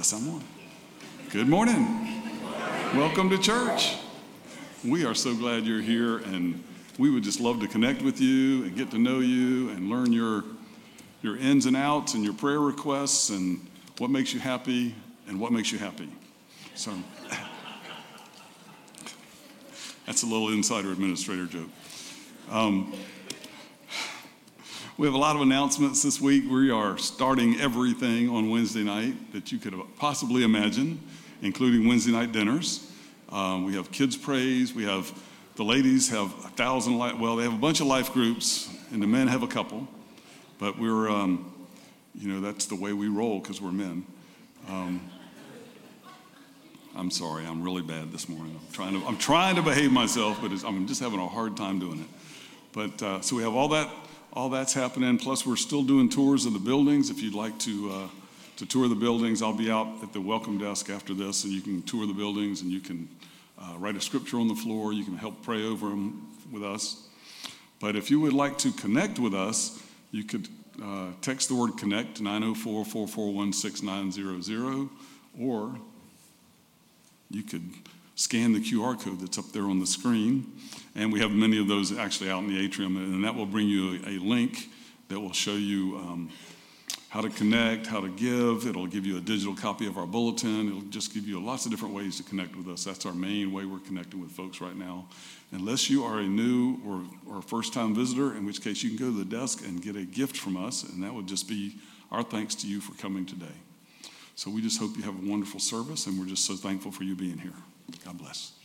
Guess I'm on. Good morning. Welcome to church. We are so glad you're here, and we would just love to connect with you and get to know you and learn your, your ins and outs and your prayer requests and what makes you happy and what makes you happy. So that's a little insider administrator joke. Um, we have a lot of announcements this week. We are starting everything on Wednesday night that you could possibly imagine, including Wednesday night dinners. Um, we have kids' praise. We have the ladies have a thousand, well, they have a bunch of life groups, and the men have a couple. But we're, um, you know, that's the way we roll because we're men. Um, I'm sorry, I'm really bad this morning. I'm trying to, I'm trying to behave myself, but I'm just having a hard time doing it. But uh, so we have all that all that's happening. Plus, we're still doing tours of the buildings. If you'd like to, uh, to tour the buildings, I'll be out at the welcome desk after this, and you can tour the buildings and you can uh, write a scripture on the floor. You can help pray over them with us. But if you would like to connect with us, you could uh, text the word connect to 904 441 6900, or you could scan the QR code that's up there on the screen. And we have many of those actually out in the atrium, and that will bring you a, link that will show you um, how to connect, how to give. It'll give you a digital copy of our bulletin. It'll just give you lots of different ways to connect with us. That's our main way we're connecting with folks right now. Unless you are a new or, or first time visitor, in which case you can go to the desk and get a gift from us, and that would just be our thanks to you for coming today. So we just hope you have a wonderful service, and we're just so thankful for you being here. God bless.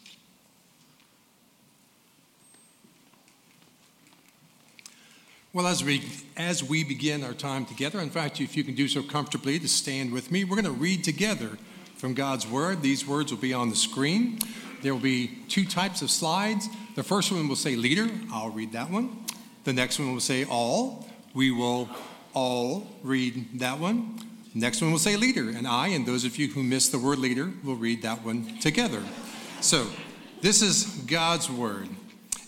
Well, as we, as we begin our time together, in fact, if you can do so comfortably to stand with me, we're going to read together from God's Word. These words will be on the screen. There will be two types of slides. The first one will say leader. I'll read that one. The next one will say all. We will all read that one. Next one will say leader, and I and those of you who missed the word leader will read that one together. So, this is God's word.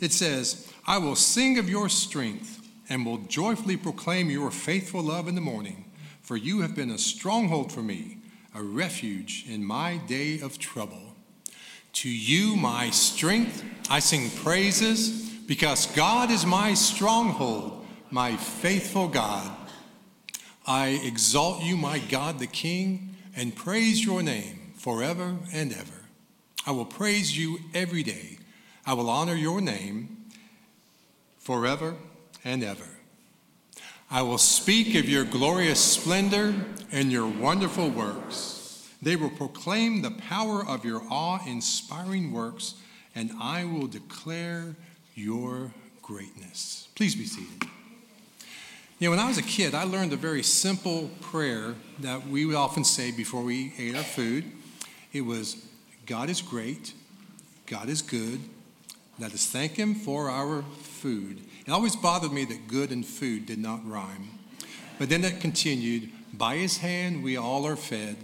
It says, I will sing of your strength and will joyfully proclaim your faithful love in the morning, for you have been a stronghold for me, a refuge in my day of trouble. To you, my strength, I sing praises, because God is my stronghold, my faithful God. I exalt you, my God the King, and praise your name forever and ever. I will praise you every day. I will honor your name forever and ever. I will speak of your glorious splendor and your wonderful works. They will proclaim the power of your awe inspiring works, and I will declare your greatness. Please be seated. You know, when I was a kid, I learned a very simple prayer that we would often say before we ate our food. It was, God is great, God is good. Let us thank Him for our food. It always bothered me that good and food did not rhyme. But then it continued, by His hand we all are fed.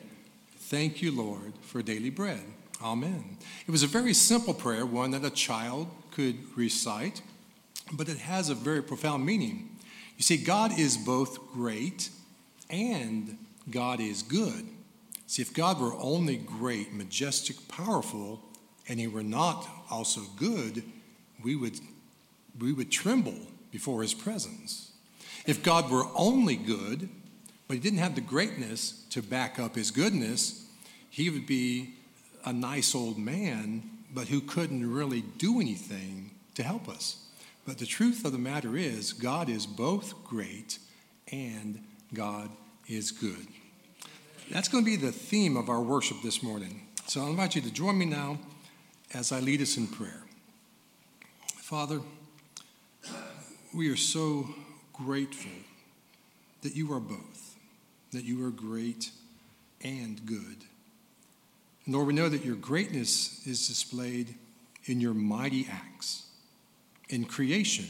Thank you, Lord, for daily bread. Amen. It was a very simple prayer, one that a child could recite, but it has a very profound meaning. You see, God is both great and God is good. See, if God were only great, majestic, powerful, and he were not also good, we would, we would tremble before his presence. If God were only good, but he didn't have the greatness to back up his goodness, he would be a nice old man, but who couldn't really do anything to help us. But the truth of the matter is, God is both great and God is good. That's going to be the theme of our worship this morning. So I invite you to join me now as I lead us in prayer. Father, we are so grateful that you are both, that you are great and good. And Lord, we know that your greatness is displayed in your mighty acts in creation,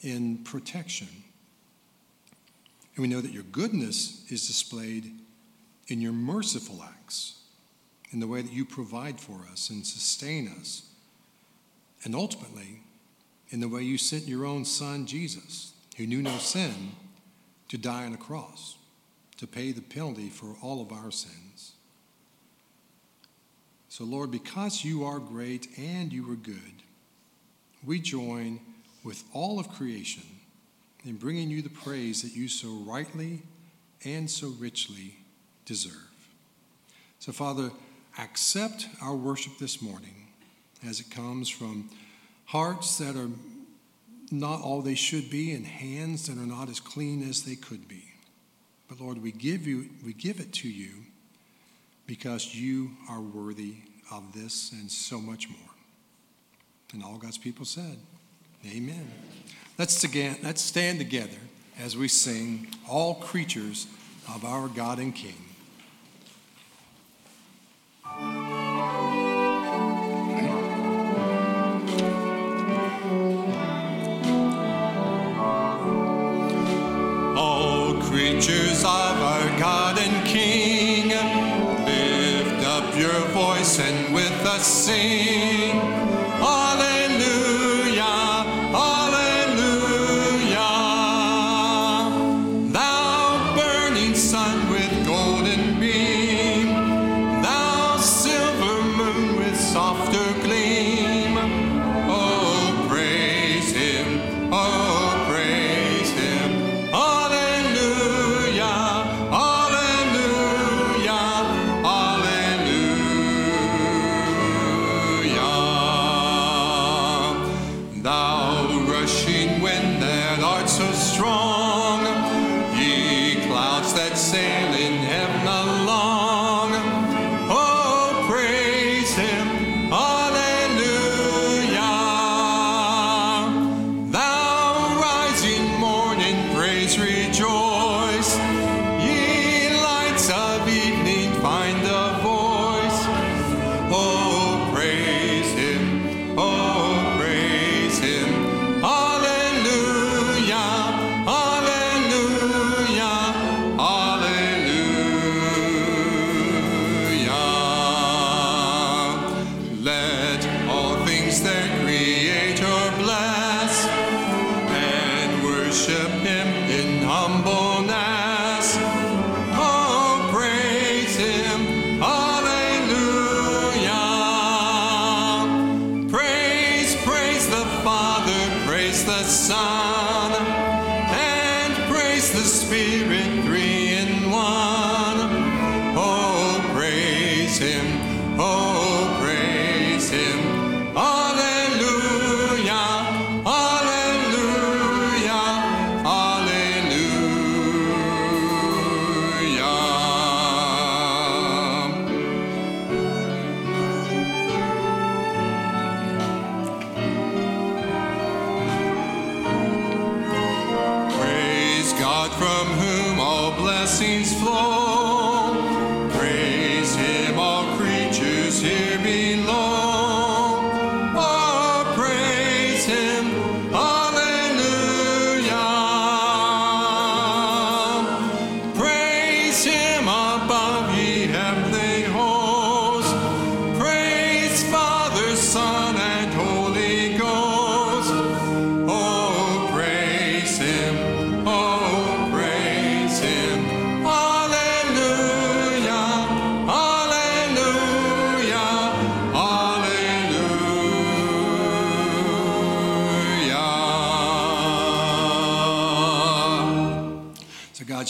in protection. And we know that your goodness is displayed in your merciful acts, in the way that you provide for us and sustain us, and ultimately, in the way you sent your own Son, Jesus, who knew no sin, to die on a cross. to pay the penalty for all of our sins. So, Lord, because you are great and you are good, we join with all of creation in bringing you the praise that you so rightly and so richly deserve. So, Father, accept our worship this morning as it comes from hearts that are not all they should be and hands that are not as clean as they could be. But Lord, we give you we give it to you because you are worthy of this and so much more. And all God's people said, Amen. Let's again let's stand together as we sing all creatures of our God and King. Of our God and King, lift up your voice and with us sing.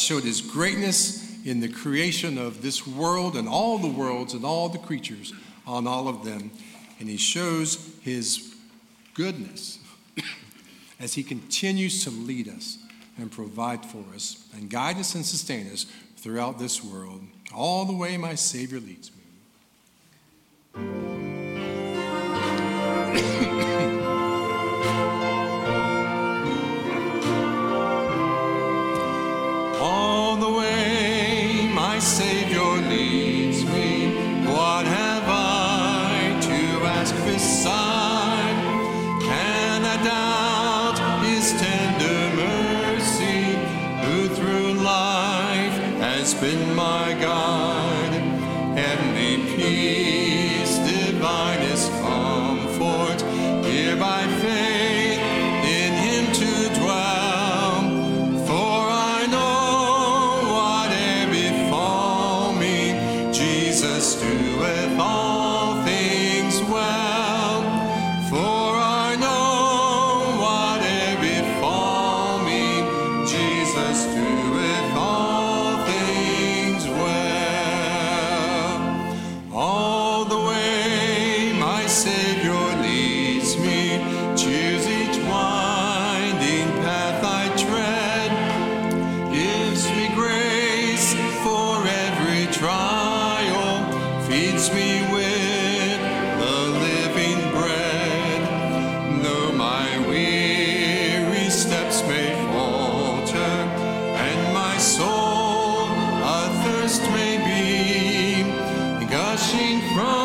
Showed his greatness in the creation of this world and all the worlds and all the creatures on all of them. And he shows his goodness as He continues to lead us and provide for us and guide us and sustain us throughout this world, all the way my Savior leads me. Soul athirst may be, gushing from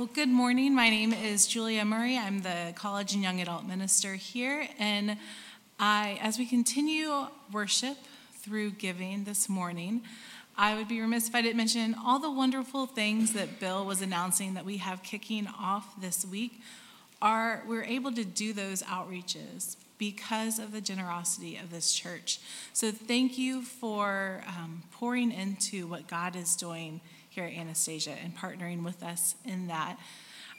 Well, good morning. My name is Julia Murray. I'm the college and young adult minister here. And I, as we continue worship through giving this morning, I would be remiss if I didn't mention all the wonderful things that Bill was announcing that we have kicking off this week. Are we're able to do those outreaches because of the generosity of this church. So thank you for um, pouring into what God is doing here at Anastasia and partnering with us in that.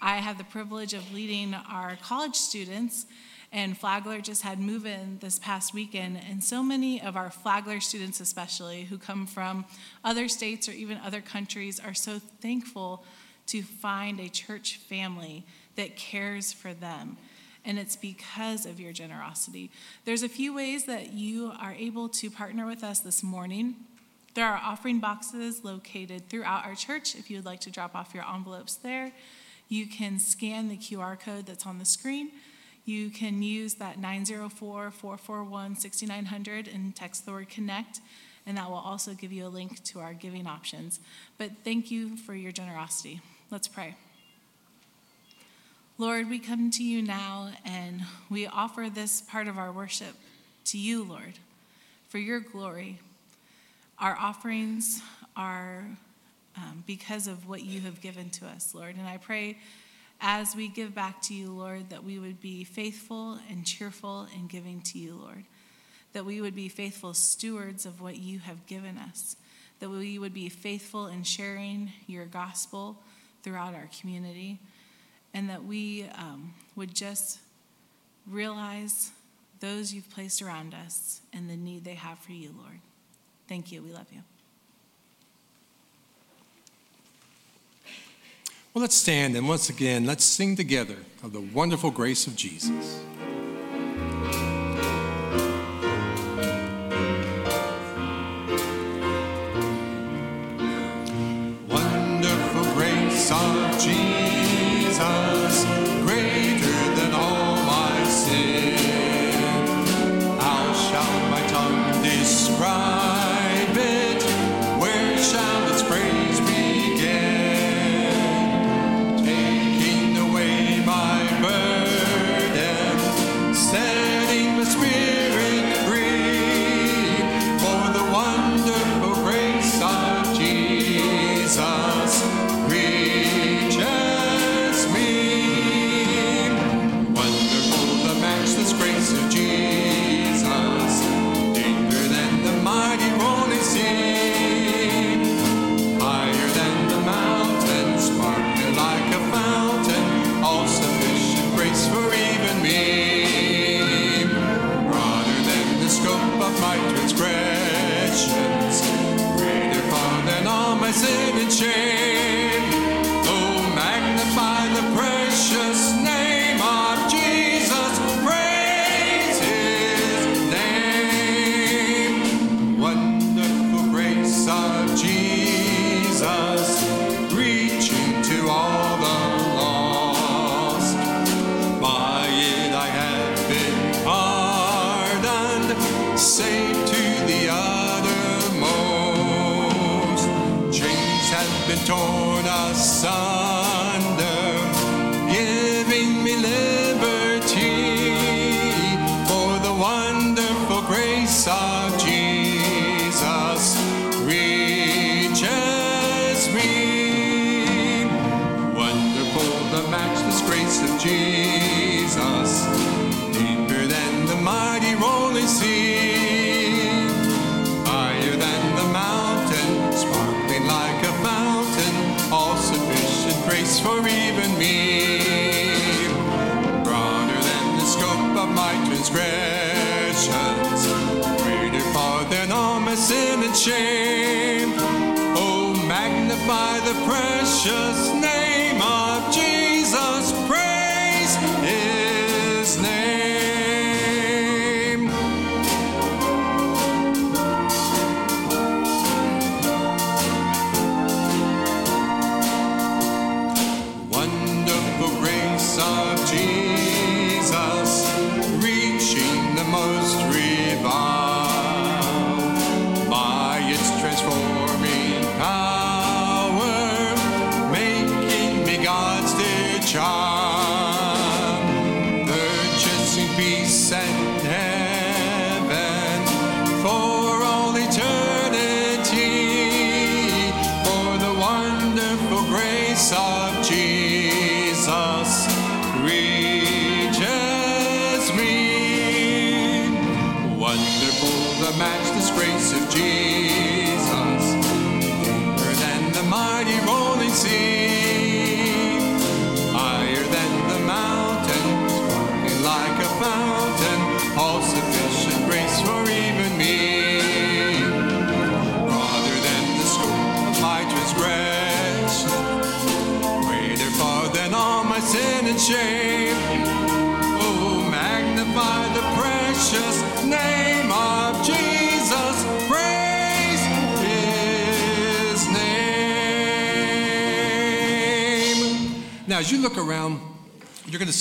I have the privilege of leading our college students, and Flagler just had move in this past weekend. And so many of our Flagler students, especially who come from other states or even other countries, are so thankful to find a church family that cares for them. And it's because of your generosity. There's a few ways that you are able to partner with us this morning. There are offering boxes located throughout our church if you would like to drop off your envelopes there. You can scan the QR code that's on the screen. You can use that 904 441 6900 and text the word connect, and that will also give you a link to our giving options. But thank you for your generosity. Let's pray. Lord, we come to you now and we offer this part of our worship to you, Lord, for your glory. Our offerings are um, because of what you have given to us, Lord. And I pray as we give back to you, Lord, that we would be faithful and cheerful in giving to you, Lord. That we would be faithful stewards of what you have given us. That we would be faithful in sharing your gospel throughout our community. And that we um, would just realize those you've placed around us and the need they have for you, Lord. Thank you. We love you. Well, let's stand and once again, let's sing together of the wonderful grace of Jesus.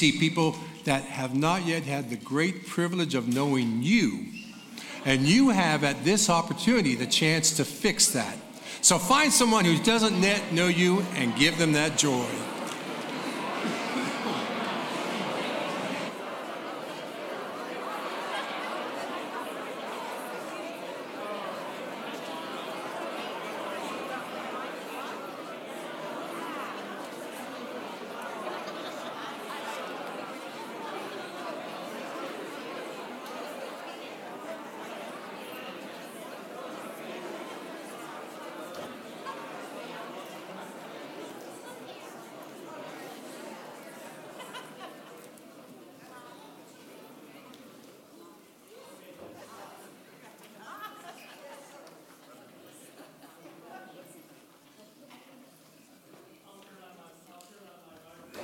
See people that have not yet had the great privilege of knowing you. And you have at this opportunity the chance to fix that. So find someone who doesn't yet know you and give them that joy.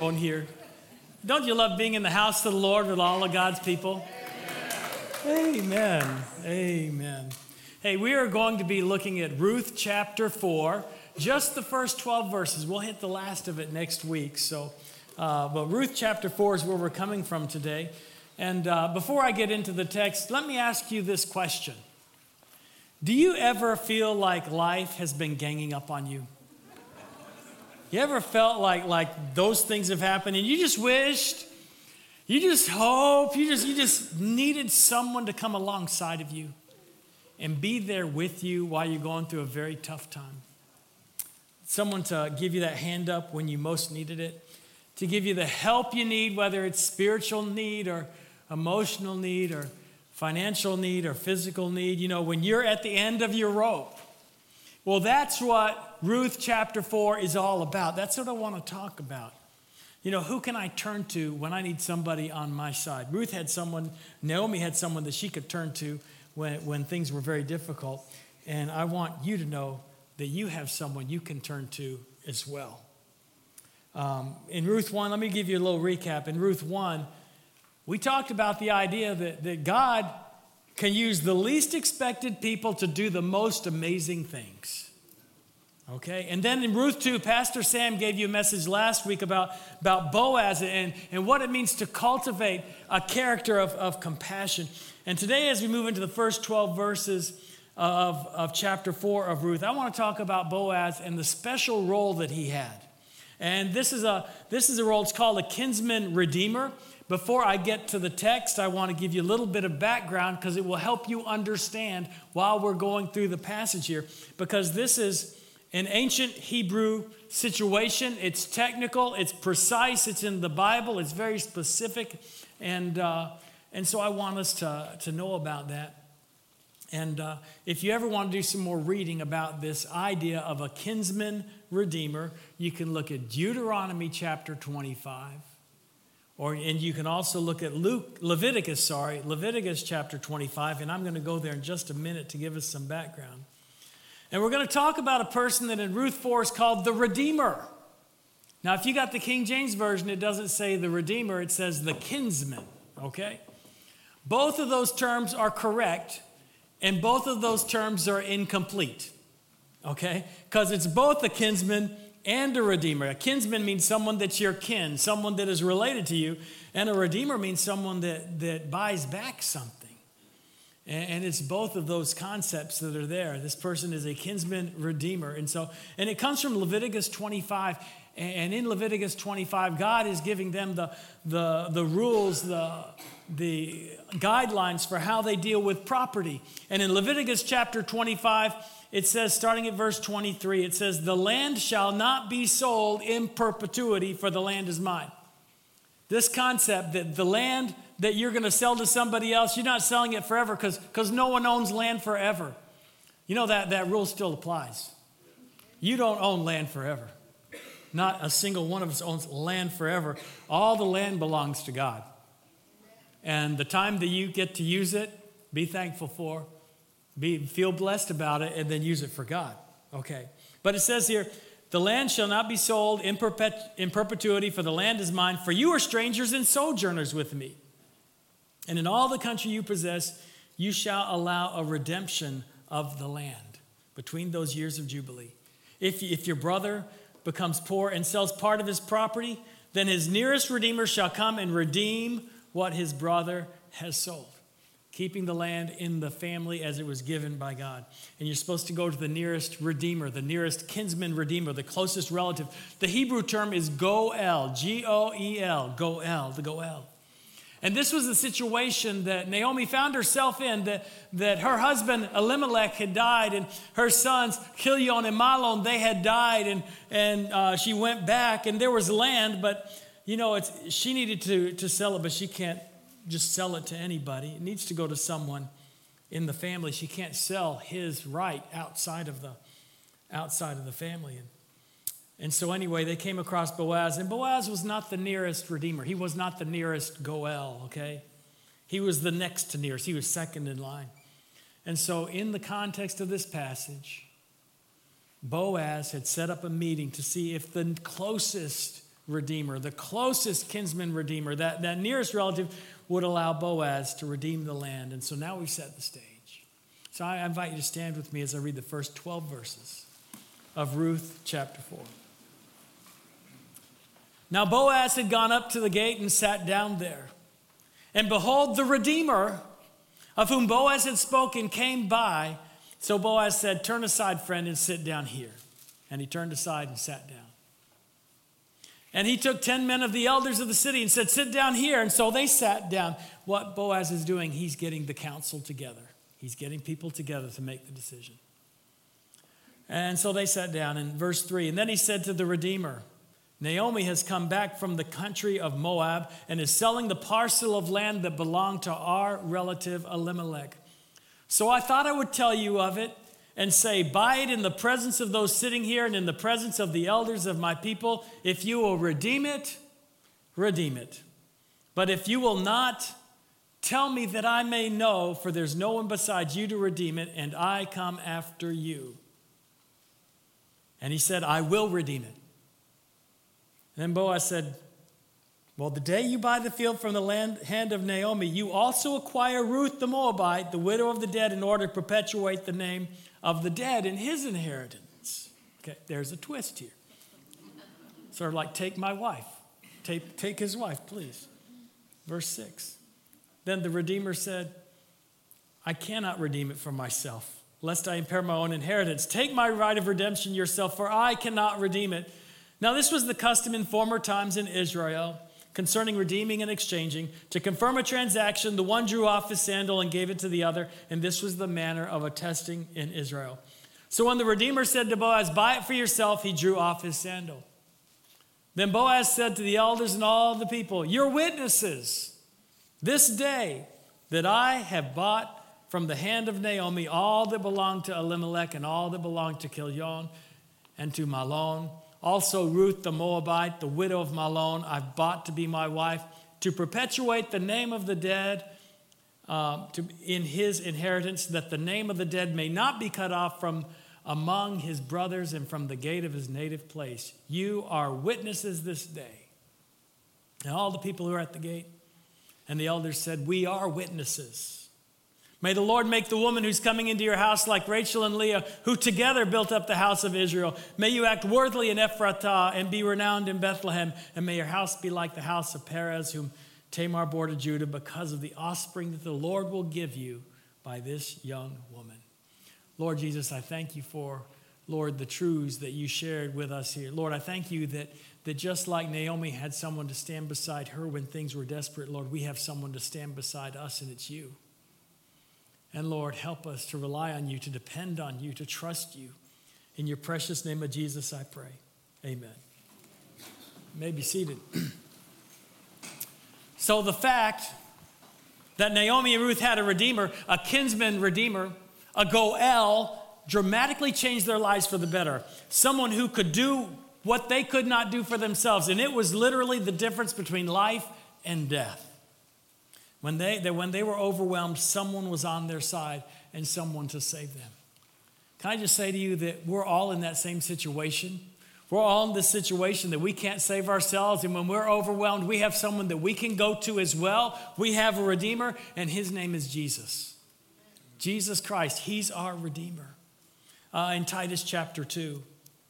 On here. Don't you love being in the house of the Lord with all of God's people? Amen. Amen. Hey, we are going to be looking at Ruth chapter 4, just the first 12 verses. We'll hit the last of it next week. So, uh, but Ruth chapter 4 is where we're coming from today. And uh, before I get into the text, let me ask you this question Do you ever feel like life has been ganging up on you? You ever felt like like those things have happened and you just wished, you just hope, you just you just needed someone to come alongside of you and be there with you while you're going through a very tough time. Someone to give you that hand up when you most needed it, to give you the help you need, whether it's spiritual need or emotional need or financial need or physical need, you know, when you're at the end of your rope. Well, that's what Ruth chapter 4 is all about. That's what I want to talk about. You know, who can I turn to when I need somebody on my side? Ruth had someone, Naomi had someone that she could turn to when, when things were very difficult. And I want you to know that you have someone you can turn to as well. Um, in Ruth 1, let me give you a little recap. In Ruth 1, we talked about the idea that, that God can use the least expected people to do the most amazing things. Okay, and then in Ruth 2, Pastor Sam gave you a message last week about, about Boaz and, and what it means to cultivate a character of, of compassion. And today, as we move into the first 12 verses of, of chapter 4 of Ruth, I want to talk about Boaz and the special role that he had. And this is a, this is a role, it's called a kinsman redeemer. Before I get to the text, I want to give you a little bit of background because it will help you understand while we're going through the passage here. Because this is an ancient Hebrew situation. It's technical, it's precise, it's in the Bible, it's very specific. And, uh, and so I want us to, to know about that. And uh, if you ever want to do some more reading about this idea of a kinsman redeemer, you can look at Deuteronomy chapter 25. Or, and you can also look at Luke, Leviticus, sorry, Leviticus chapter 25. And I'm going to go there in just a minute to give us some background. And we're going to talk about a person that in Ruth 4 is called the Redeemer. Now, if you got the King James Version, it doesn't say the Redeemer, it says the kinsman, okay? Both of those terms are correct, and both of those terms are incomplete, okay? Because it's both the kinsman and a redeemer. A kinsman means someone that's your kin, someone that is related to you, and a redeemer means someone that, that buys back something. And it's both of those concepts that are there. This person is a kinsman redeemer. And so, and it comes from Leviticus 25. And in Leviticus 25, God is giving them the, the, the rules, the, the guidelines for how they deal with property. And in Leviticus chapter 25, it says, starting at verse 23, it says, The land shall not be sold in perpetuity, for the land is mine. This concept that the land that you're going to sell to somebody else, you're not selling it forever because no one owns land forever. You know that, that rule still applies. You don't own land forever. Not a single one of us owns land forever. All the land belongs to God. And the time that you get to use it, be thankful for, be, feel blessed about it, and then use it for God. Okay. But it says here, the land shall not be sold in, perpet- in perpetuity, for the land is mine. For you are strangers and sojourners with me. And in all the country you possess, you shall allow a redemption of the land between those years of Jubilee. If, if your brother becomes poor and sells part of his property, then his nearest redeemer shall come and redeem what his brother has sold keeping the land in the family as it was given by God. And you're supposed to go to the nearest redeemer, the nearest kinsman redeemer, the closest relative. The Hebrew term is goel, G O E L, goel, the goel. And this was the situation that Naomi found herself in that, that her husband Elimelech had died, and her sons Chilion and Mahlon, they had died, and, and uh, she went back, and there was land, but you know, it's, she needed to, to sell it, but she can't just sell it to anybody. It needs to go to someone in the family. She can't sell his right outside of the outside of the family. And, and so anyway, they came across Boaz, and Boaz was not the nearest redeemer. He was not the nearest Goel, okay? He was the next to nearest. He was second in line. And so in the context of this passage, Boaz had set up a meeting to see if the closest redeemer, the closest kinsman redeemer, that, that nearest relative would allow Boaz to redeem the land. And so now we've set the stage. So I invite you to stand with me as I read the first 12 verses of Ruth chapter 4. Now Boaz had gone up to the gate and sat down there. And behold, the Redeemer, of whom Boaz had spoken, came by. So Boaz said, Turn aside, friend, and sit down here. And he turned aside and sat down. And he took 10 men of the elders of the city and said, Sit down here. And so they sat down. What Boaz is doing, he's getting the council together. He's getting people together to make the decision. And so they sat down in verse 3. And then he said to the Redeemer, Naomi has come back from the country of Moab and is selling the parcel of land that belonged to our relative Elimelech. So I thought I would tell you of it and say, Buy it in the presence of those sitting here and in the presence of the elders of my people. If you will redeem it, redeem it. But if you will not, tell me that I may know, for there's no one besides you to redeem it, and I come after you. And he said, I will redeem it. And then Boaz said, well, the day you buy the field from the land, hand of Naomi, you also acquire Ruth the Moabite, the widow of the dead, in order to perpetuate the name of the dead in his inheritance. Okay, there's a twist here. Sort of like, take my wife. Take, take his wife, please. Verse 6. Then the Redeemer said, I cannot redeem it for myself, lest I impair my own inheritance. Take my right of redemption yourself, for I cannot redeem it. Now, this was the custom in former times in Israel concerning redeeming and exchanging. To confirm a transaction, the one drew off his sandal and gave it to the other, and this was the manner of attesting in Israel. So when the Redeemer said to Boaz, Buy it for yourself, he drew off his sandal. Then Boaz said to the elders and all the people, You're witnesses this day that I have bought from the hand of Naomi all that belonged to Elimelech and all that belonged to Chilion and to Mahlon also, Ruth the Moabite, the widow of Mahlon, I've bought to be my wife, to perpetuate the name of the dead uh, to, in his inheritance, that the name of the dead may not be cut off from among his brothers and from the gate of his native place. You are witnesses this day. And all the people who are at the gate and the elders said, We are witnesses. May the Lord make the woman who's coming into your house like Rachel and Leah, who together built up the house of Israel. May you act worthily in Ephrathah and be renowned in Bethlehem. And may your house be like the house of Perez, whom Tamar bore to Judah, because of the offspring that the Lord will give you by this young woman. Lord Jesus, I thank you for, Lord, the truths that you shared with us here. Lord, I thank you that, that just like Naomi had someone to stand beside her when things were desperate, Lord, we have someone to stand beside us, and it's you. And Lord, help us to rely on you, to depend on you, to trust you. In your precious name of Jesus, I pray. Amen. You may be seated. so, the fact that Naomi and Ruth had a redeemer, a kinsman redeemer, a Goel, dramatically changed their lives for the better. Someone who could do what they could not do for themselves. And it was literally the difference between life and death. When they, they, when they were overwhelmed, someone was on their side and someone to save them. Can I just say to you that we're all in that same situation? We're all in this situation that we can't save ourselves. And when we're overwhelmed, we have someone that we can go to as well. We have a Redeemer, and his name is Jesus. Jesus Christ, he's our Redeemer. Uh, in Titus chapter 2,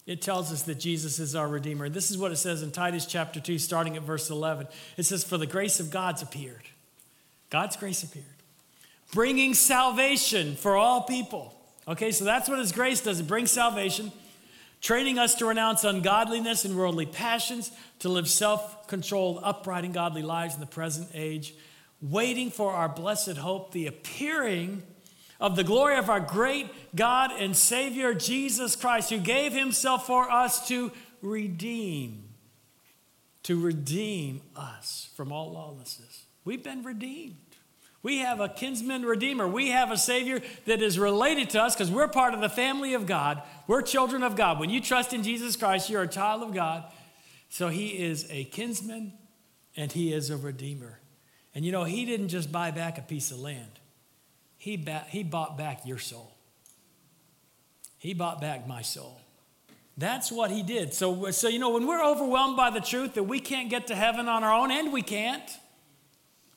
it tells us that Jesus is our Redeemer. This is what it says in Titus chapter 2, starting at verse 11. It says, For the grace of God's appeared. God's grace appeared, bringing salvation for all people. Okay, so that's what His grace does it brings salvation, training us to renounce ungodliness and worldly passions, to live self controlled, upright, and godly lives in the present age, waiting for our blessed hope, the appearing of the glory of our great God and Savior Jesus Christ, who gave Himself for us to redeem, to redeem us from all lawlessness. We've been redeemed. We have a kinsman redeemer. We have a Savior that is related to us because we're part of the family of God. We're children of God. When you trust in Jesus Christ, you're a child of God. So He is a kinsman and He is a redeemer. And you know, He didn't just buy back a piece of land, He, ba- he bought back your soul. He bought back my soul. That's what He did. So, so, you know, when we're overwhelmed by the truth that we can't get to heaven on our own, and we can't.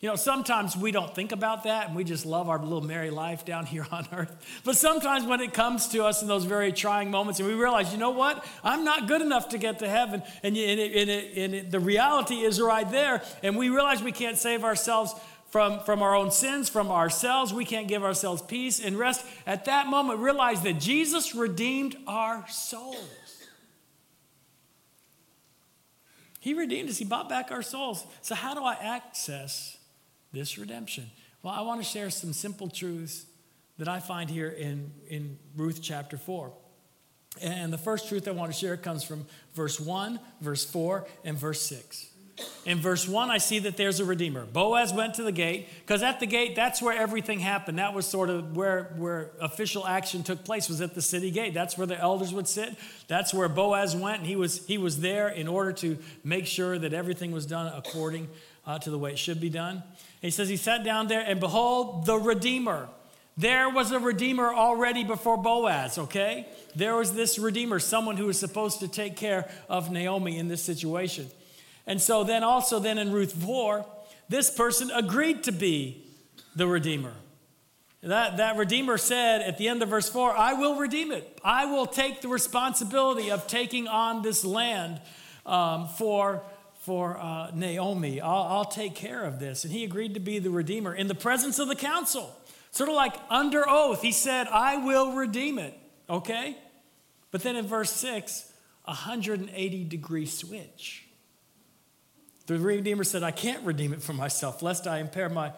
You know, sometimes we don't think about that and we just love our little merry life down here on earth. But sometimes when it comes to us in those very trying moments and we realize, you know what? I'm not good enough to get to heaven. And, and, it, and, it, and it, the reality is right there. And we realize we can't save ourselves from, from our own sins, from ourselves. We can't give ourselves peace and rest. At that moment, realize that Jesus redeemed our souls. He redeemed us, He bought back our souls. So, how do I access this redemption? Well, I want to share some simple truths that I find here in, in Ruth chapter 4. And the first truth I want to share comes from verse 1, verse 4, and verse 6. In verse 1, I see that there's a redeemer. Boaz went to the gate, because at the gate, that's where everything happened. That was sort of where, where official action took place, was at the city gate. That's where the elders would sit. That's where Boaz went, and he was, he was there in order to make sure that everything was done according uh, to the way it should be done. He says he sat down there, and behold, the Redeemer. There was a Redeemer already before Boaz, okay? There was this Redeemer, someone who was supposed to take care of Naomi in this situation. And so then also then in Ruth 4, this person agreed to be the Redeemer. That, that Redeemer said at the end of verse 4, I will redeem it. I will take the responsibility of taking on this land um, for for uh, Naomi. I'll, I'll take care of this. And he agreed to be the redeemer in the presence of the council. Sort of like under oath, he said, I will redeem it. Okay? But then in verse 6, 180 degree switch. The Redeemer said, I can't redeem it for myself, lest I impair my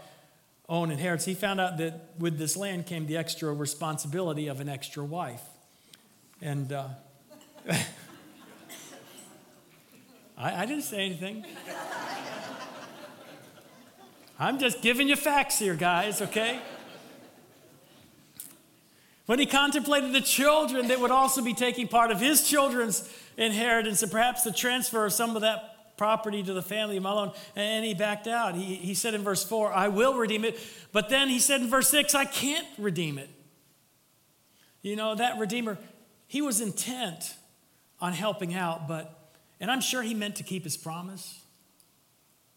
own inheritance. He found out that with this land came the extra responsibility of an extra wife. And uh, I, I didn't say anything. I'm just giving you facts here, guys, okay? When he contemplated the children that would also be taking part of his children's inheritance and perhaps the transfer of some of that property to the family of Mahlon, and he backed out. He, he said in verse 4, I will redeem it. But then he said in verse 6, I can't redeem it. You know, that Redeemer, he was intent on helping out, but and I'm sure he meant to keep his promise,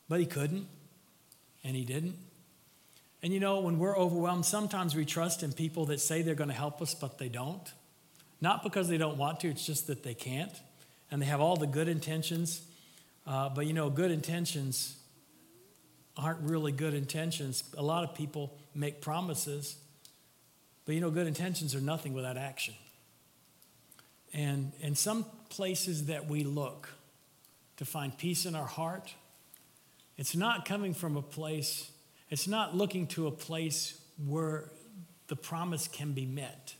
but he couldn't, and he didn't. And you know, when we're overwhelmed, sometimes we trust in people that say they're going to help us, but they don't. Not because they don't want to, it's just that they can't. And they have all the good intentions. Uh, but you know, good intentions aren't really good intentions. A lot of people make promises, but you know, good intentions are nothing without action. And, in some places that we look to find peace in our heart, it's not coming from a place, it's not looking to a place where the promise can be met.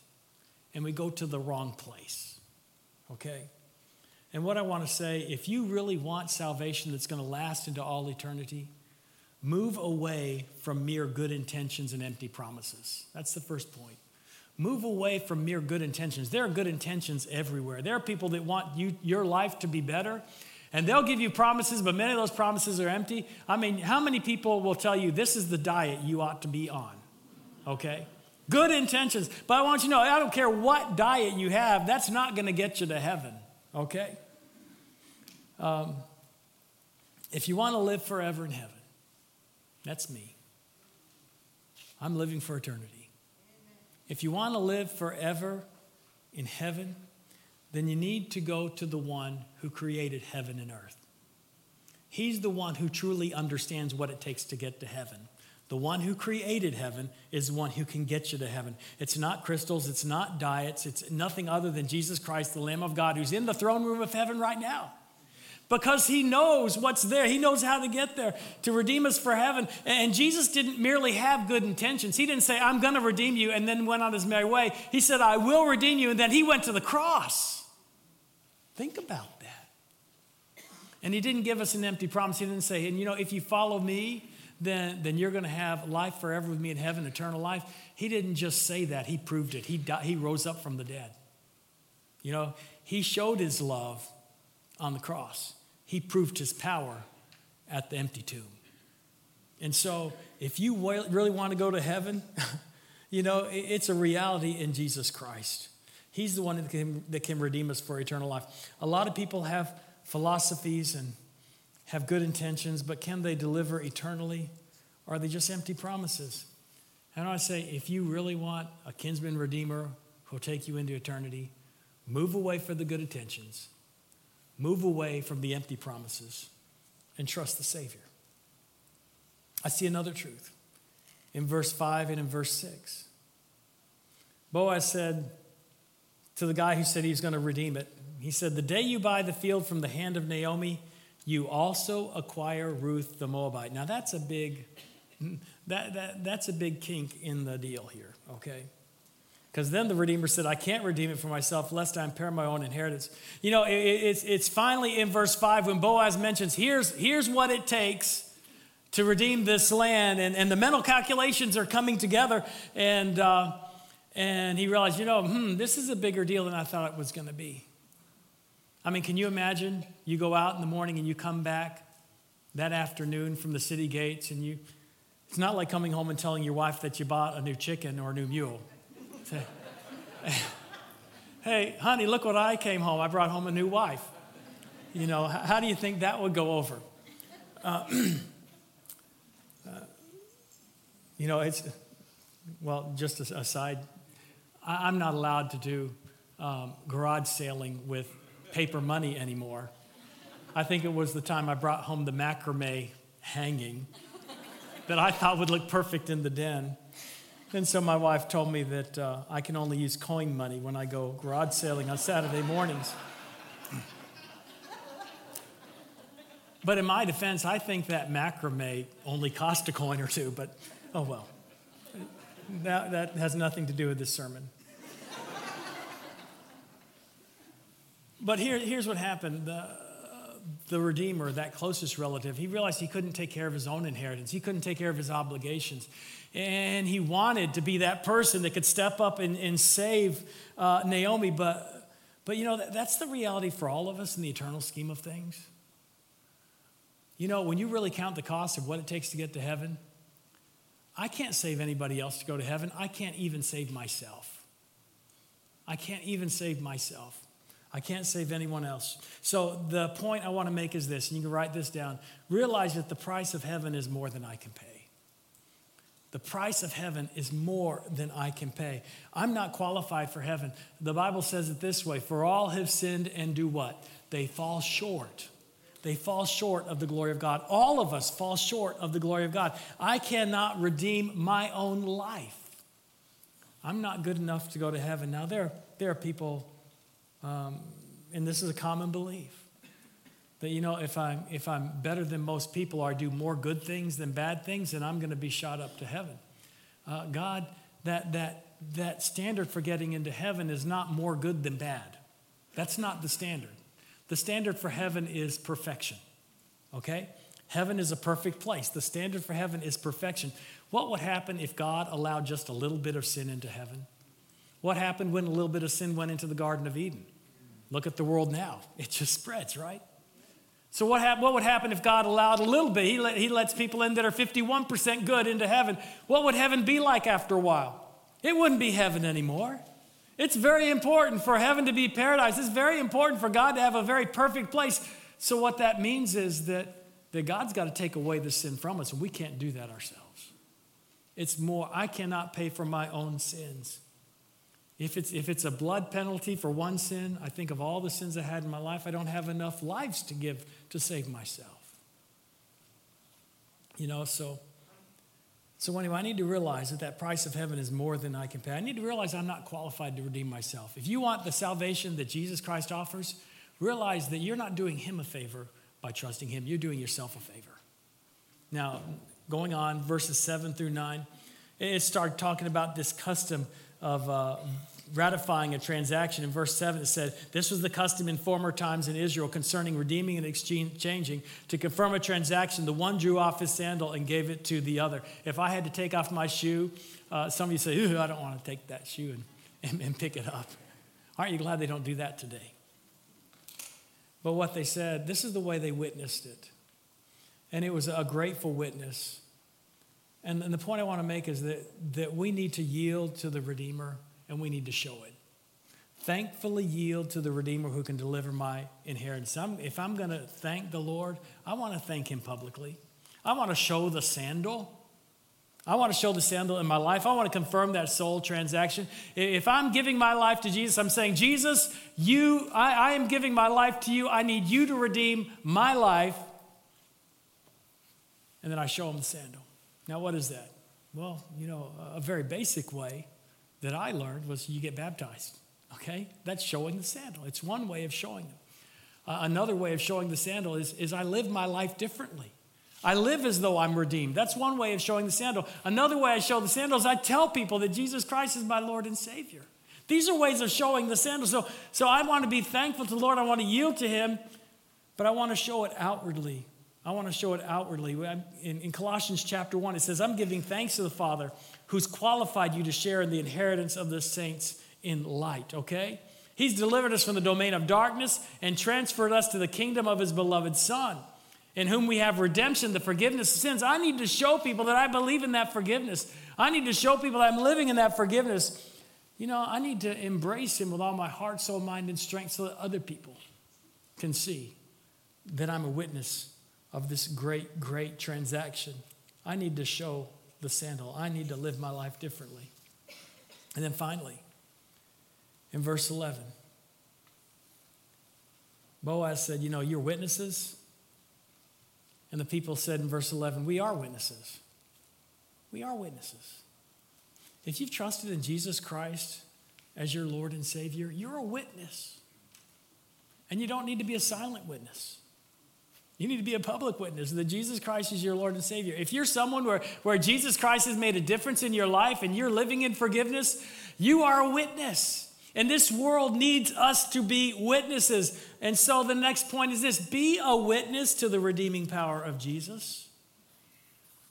And we go to the wrong place. Okay? And what I want to say if you really want salvation that's going to last into all eternity, move away from mere good intentions and empty promises. That's the first point. Move away from mere good intentions. There are good intentions everywhere. There are people that want you, your life to be better, and they'll give you promises, but many of those promises are empty. I mean, how many people will tell you this is the diet you ought to be on? Okay? Good intentions. But I want you to know, I don't care what diet you have, that's not going to get you to heaven. Okay? Um, if you want to live forever in heaven, that's me. I'm living for eternity. If you want to live forever in heaven, then you need to go to the one who created heaven and earth. He's the one who truly understands what it takes to get to heaven. The one who created heaven is the one who can get you to heaven. It's not crystals, it's not diets, it's nothing other than Jesus Christ, the Lamb of God, who's in the throne room of heaven right now. Because he knows what's there. He knows how to get there to redeem us for heaven. And Jesus didn't merely have good intentions. He didn't say, I'm going to redeem you, and then went on his merry way. He said, I will redeem you, and then he went to the cross. Think about that. And he didn't give us an empty promise. He didn't say, and you know, if you follow me, then, then you're going to have life forever with me in heaven, eternal life. He didn't just say that, he proved it. He, died, he rose up from the dead. You know, he showed his love on the cross, he proved his power at the empty tomb. And so, if you really want to go to heaven, you know, it's a reality in Jesus Christ. He's the one that can, that can redeem us for eternal life. A lot of people have philosophies and have good intentions, but can they deliver eternally? Or are they just empty promises? And I say, if you really want a kinsman redeemer who'll take you into eternity, move away from the good intentions, move away from the empty promises, and trust the Savior. I see another truth in verse 5 and in verse 6. Boaz said to the guy who said he was going to redeem it, he said, The day you buy the field from the hand of Naomi, you also acquire Ruth the Moabite. Now that's a big that, that that's a big kink in the deal here, okay? Because then the Redeemer said, I can't redeem it for myself, lest I impair my own inheritance. You know, it, it's, it's finally in verse 5 when Boaz mentions, here's, here's what it takes to redeem this land. And, and the mental calculations are coming together. And, uh, and he realized, you know, hmm, this is a bigger deal than I thought it was going to be. I mean, can you imagine? You go out in the morning and you come back that afternoon from the city gates, and you, it's not like coming home and telling your wife that you bought a new chicken or a new mule. Hey, honey, look what I came home. I brought home a new wife. You know, how do you think that would go over? Uh, uh, you know, it's, well, just aside, I'm not allowed to do um, garage sailing with paper money anymore. I think it was the time I brought home the macrame hanging that I thought would look perfect in the den. And so my wife told me that uh, I can only use coin money when I go garage sailing on Saturday mornings. But in my defense, I think that macrame only cost a coin or two, but oh well. That, that has nothing to do with this sermon. But here, here's what happened. The, the Redeemer, that closest relative, he realized he couldn't take care of his own inheritance. He couldn't take care of his obligations. And he wanted to be that person that could step up and, and save uh, Naomi. But, but, you know, that, that's the reality for all of us in the eternal scheme of things. You know, when you really count the cost of what it takes to get to heaven, I can't save anybody else to go to heaven. I can't even save myself. I can't even save myself. I can't save anyone else. So, the point I want to make is this, and you can write this down. Realize that the price of heaven is more than I can pay. The price of heaven is more than I can pay. I'm not qualified for heaven. The Bible says it this way For all have sinned and do what? They fall short. They fall short of the glory of God. All of us fall short of the glory of God. I cannot redeem my own life. I'm not good enough to go to heaven. Now, there, there are people um, and this is a common belief that, you know, if I'm, if I'm better than most people or I do more good things than bad things, then I'm going to be shot up to heaven. Uh, God, that, that, that standard for getting into heaven is not more good than bad. That's not the standard. The standard for heaven is perfection, okay? Heaven is a perfect place. The standard for heaven is perfection. What would happen if God allowed just a little bit of sin into heaven? What happened when a little bit of sin went into the Garden of Eden? Look at the world now. It just spreads, right? So, what, hap- what would happen if God allowed a little bit? He, let, he lets people in that are 51% good into heaven. What would heaven be like after a while? It wouldn't be heaven anymore. It's very important for heaven to be paradise. It's very important for God to have a very perfect place. So, what that means is that, that God's got to take away the sin from us, and we can't do that ourselves. It's more, I cannot pay for my own sins. If it's, if it's a blood penalty for one sin, I think of all the sins I had in my life, I don't have enough lives to give to save myself. You know, so, so anyway, I need to realize that that price of heaven is more than I can pay. I need to realize I'm not qualified to redeem myself. If you want the salvation that Jesus Christ offers, realize that you're not doing him a favor by trusting him, you're doing yourself a favor. Now, going on, verses 7 through 9, it started talking about this custom of uh, ratifying a transaction. In verse 7, it said, This was the custom in former times in Israel concerning redeeming and exchanging. To confirm a transaction, the one drew off his sandal and gave it to the other. If I had to take off my shoe, uh, some of you say, I don't want to take that shoe and, and, and pick it up. Aren't you glad they don't do that today? But what they said, this is the way they witnessed it. And it was a grateful witness. And, and the point I want to make is that, that we need to yield to the Redeemer and we need to show it. Thankfully, yield to the Redeemer who can deliver my inheritance. I'm, if I'm going to thank the Lord, I want to thank Him publicly. I want to show the sandal. I want to show the sandal in my life. I want to confirm that soul transaction. If I'm giving my life to Jesus, I'm saying, Jesus, you, I, I am giving my life to you. I need you to redeem my life. And then I show him the sandal. Now, what is that? Well, you know, a very basic way that I learned was you get baptized. Okay? That's showing the sandal. It's one way of showing them. Uh, another way of showing the sandal is, is I live my life differently. I live as though I'm redeemed. That's one way of showing the sandal. Another way I show the sandal is I tell people that Jesus Christ is my Lord and Savior. These are ways of showing the sandal. So, so I want to be thankful to the Lord. I want to yield to Him, but I want to show it outwardly. I want to show it outwardly. In, in Colossians chapter 1, it says, I'm giving thanks to the Father who's qualified you to share in the inheritance of the saints in light, okay? He's delivered us from the domain of darkness and transferred us to the kingdom of his beloved Son, in whom we have redemption, the forgiveness of sins. I need to show people that I believe in that forgiveness. I need to show people that I'm living in that forgiveness. You know, I need to embrace him with all my heart, soul, mind, and strength so that other people can see that I'm a witness of this great, great transaction. I need to show the sandal. I need to live my life differently. And then finally, in verse 11, Boaz said, You know, you're witnesses. And the people said in verse 11, We are witnesses. We are witnesses. If you've trusted in Jesus Christ as your Lord and Savior, you're a witness. And you don't need to be a silent witness. You need to be a public witness that Jesus Christ is your Lord and Savior. If you're someone where, where Jesus Christ has made a difference in your life and you're living in forgiveness, you are a witness. And this world needs us to be witnesses. And so the next point is this be a witness to the redeeming power of Jesus.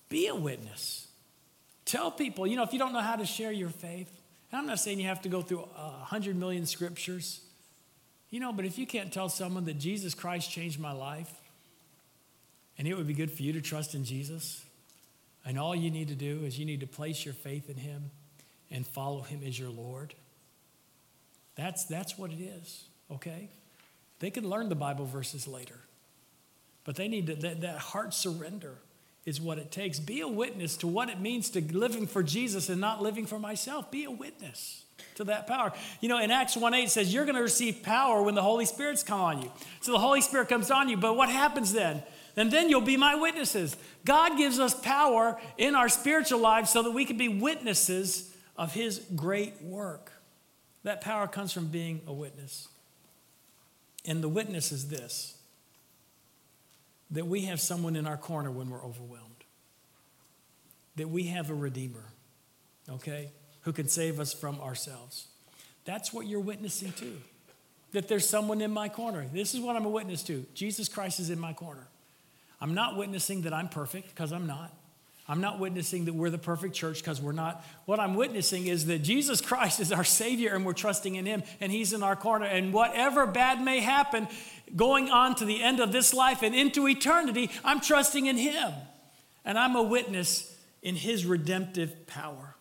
Be a witness. Tell people, you know, if you don't know how to share your faith, and I'm not saying you have to go through a 100 million scriptures, you know, but if you can't tell someone that Jesus Christ changed my life, and it would be good for you to trust in Jesus. And all you need to do is you need to place your faith in Him and follow Him as your Lord. That's, that's what it is, okay? They can learn the Bible verses later, but they need to, that, that heart surrender is what it takes. Be a witness to what it means to living for Jesus and not living for myself. Be a witness to that power. You know, in Acts 1 8 says, You're going to receive power when the Holy Spirit's come on you. So the Holy Spirit comes on you, but what happens then? And then you'll be my witnesses. God gives us power in our spiritual lives so that we can be witnesses of His great work. That power comes from being a witness. And the witness is this that we have someone in our corner when we're overwhelmed, that we have a Redeemer, okay, who can save us from ourselves. That's what you're witnessing to. That there's someone in my corner. This is what I'm a witness to. Jesus Christ is in my corner. I'm not witnessing that I'm perfect because I'm not. I'm not witnessing that we're the perfect church because we're not. What I'm witnessing is that Jesus Christ is our Savior and we're trusting in Him and He's in our corner. And whatever bad may happen going on to the end of this life and into eternity, I'm trusting in Him. And I'm a witness in His redemptive power.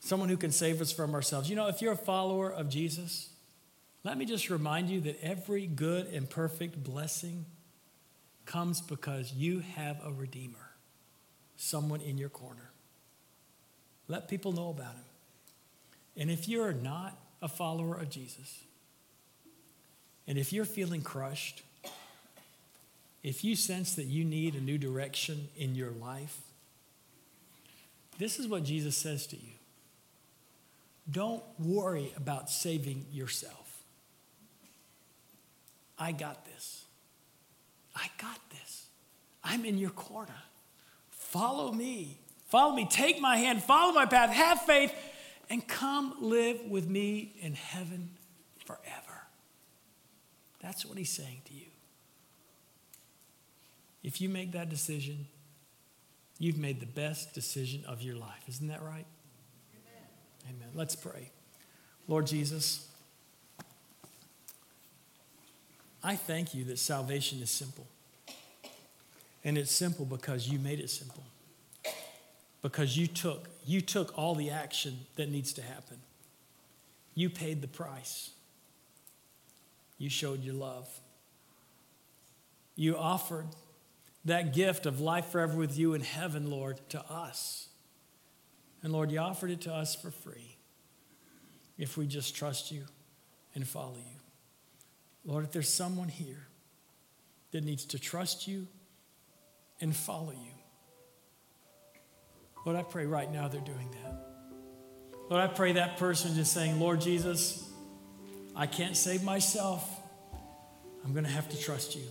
Someone who can save us from ourselves. You know, if you're a follower of Jesus, let me just remind you that every good and perfect blessing comes because you have a Redeemer, someone in your corner. Let people know about him. And if you're not a follower of Jesus, and if you're feeling crushed, if you sense that you need a new direction in your life, this is what Jesus says to you. Don't worry about saving yourself. I got this. I got this. I'm in your corner. Follow me. Follow me. Take my hand. Follow my path. Have faith and come live with me in heaven forever. That's what he's saying to you. If you make that decision, you've made the best decision of your life. Isn't that right? Amen. Amen. Let's pray. Lord Jesus, I thank you that salvation is simple. And it's simple because you made it simple. Because you took you took all the action that needs to happen. You paid the price. You showed your love. You offered that gift of life forever with you in heaven, Lord, to us. And Lord, you offered it to us for free if we just trust you and follow you. Lord, if there's someone here that needs to trust you and follow you, Lord, I pray right now they're doing that. Lord, I pray that person just saying, Lord Jesus, I can't save myself. I'm going to have to trust you.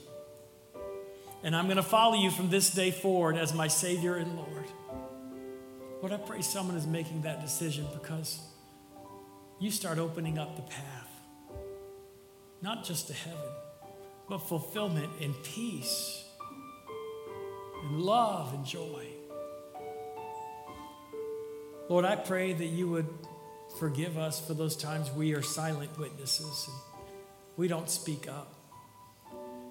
And I'm going to follow you from this day forward as my Savior and Lord. Lord, I pray someone is making that decision because you start opening up the path not just to heaven, but fulfillment and peace and love and joy. Lord, I pray that you would forgive us for those times we are silent witnesses and we don't speak up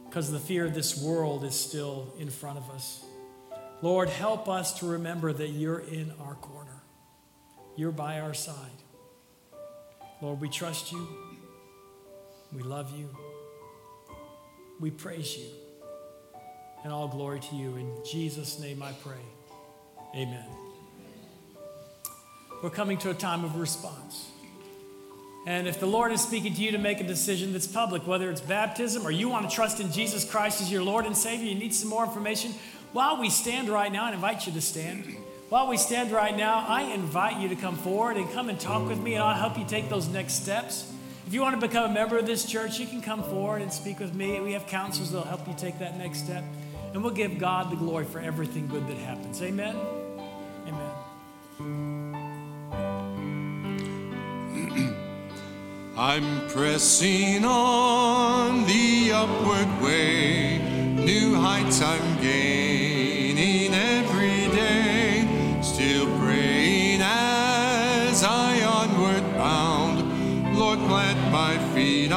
because the fear of this world is still in front of us. Lord, help us to remember that you're in our corner. You're by our side. Lord, we trust you. We love you. We praise you. And all glory to you. In Jesus' name I pray. Amen. We're coming to a time of response. And if the Lord is speaking to you to make a decision that's public, whether it's baptism or you want to trust in Jesus Christ as your Lord and Savior, you need some more information, while we stand right now, I invite you to stand. While we stand right now, I invite you to come forward and come and talk with me, and I'll help you take those next steps. If you want to become a member of this church, you can come forward and speak with me. We have counselors that'll help you take that next step. And we'll give God the glory for everything good that happens. Amen. Amen. I'm pressing on the upward way, new heights I'm gaining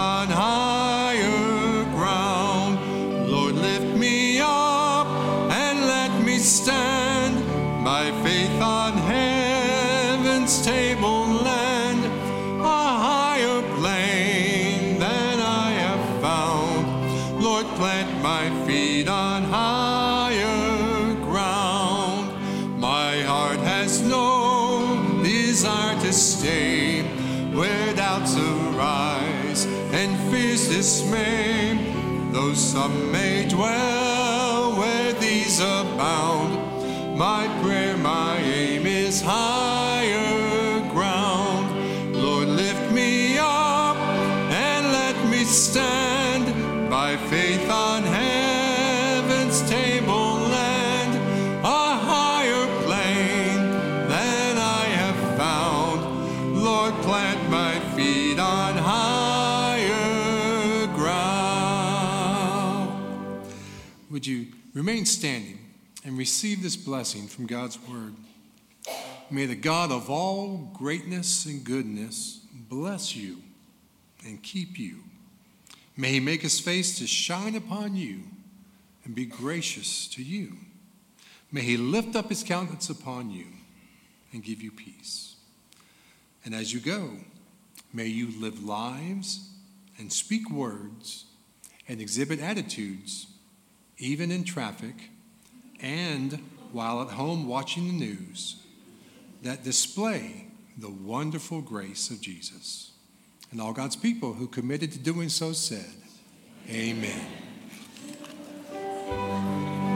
on higher ground. Lord, lift me up and let me stand by faith on heaven's tableland, dismay. Though some may dwell where these abound, my prayer, my aim Would you remain standing and receive this blessing from God's word? May the God of all greatness and goodness bless you and keep you. May he make his face to shine upon you and be gracious to you. May he lift up his countenance upon you and give you peace. And as you go, may you live lives and speak words and exhibit attitudes, even in traffic, and while at home watching the news, that display the wonderful grace of Jesus. And all God's people who committed to doing so said, Amen. Amen.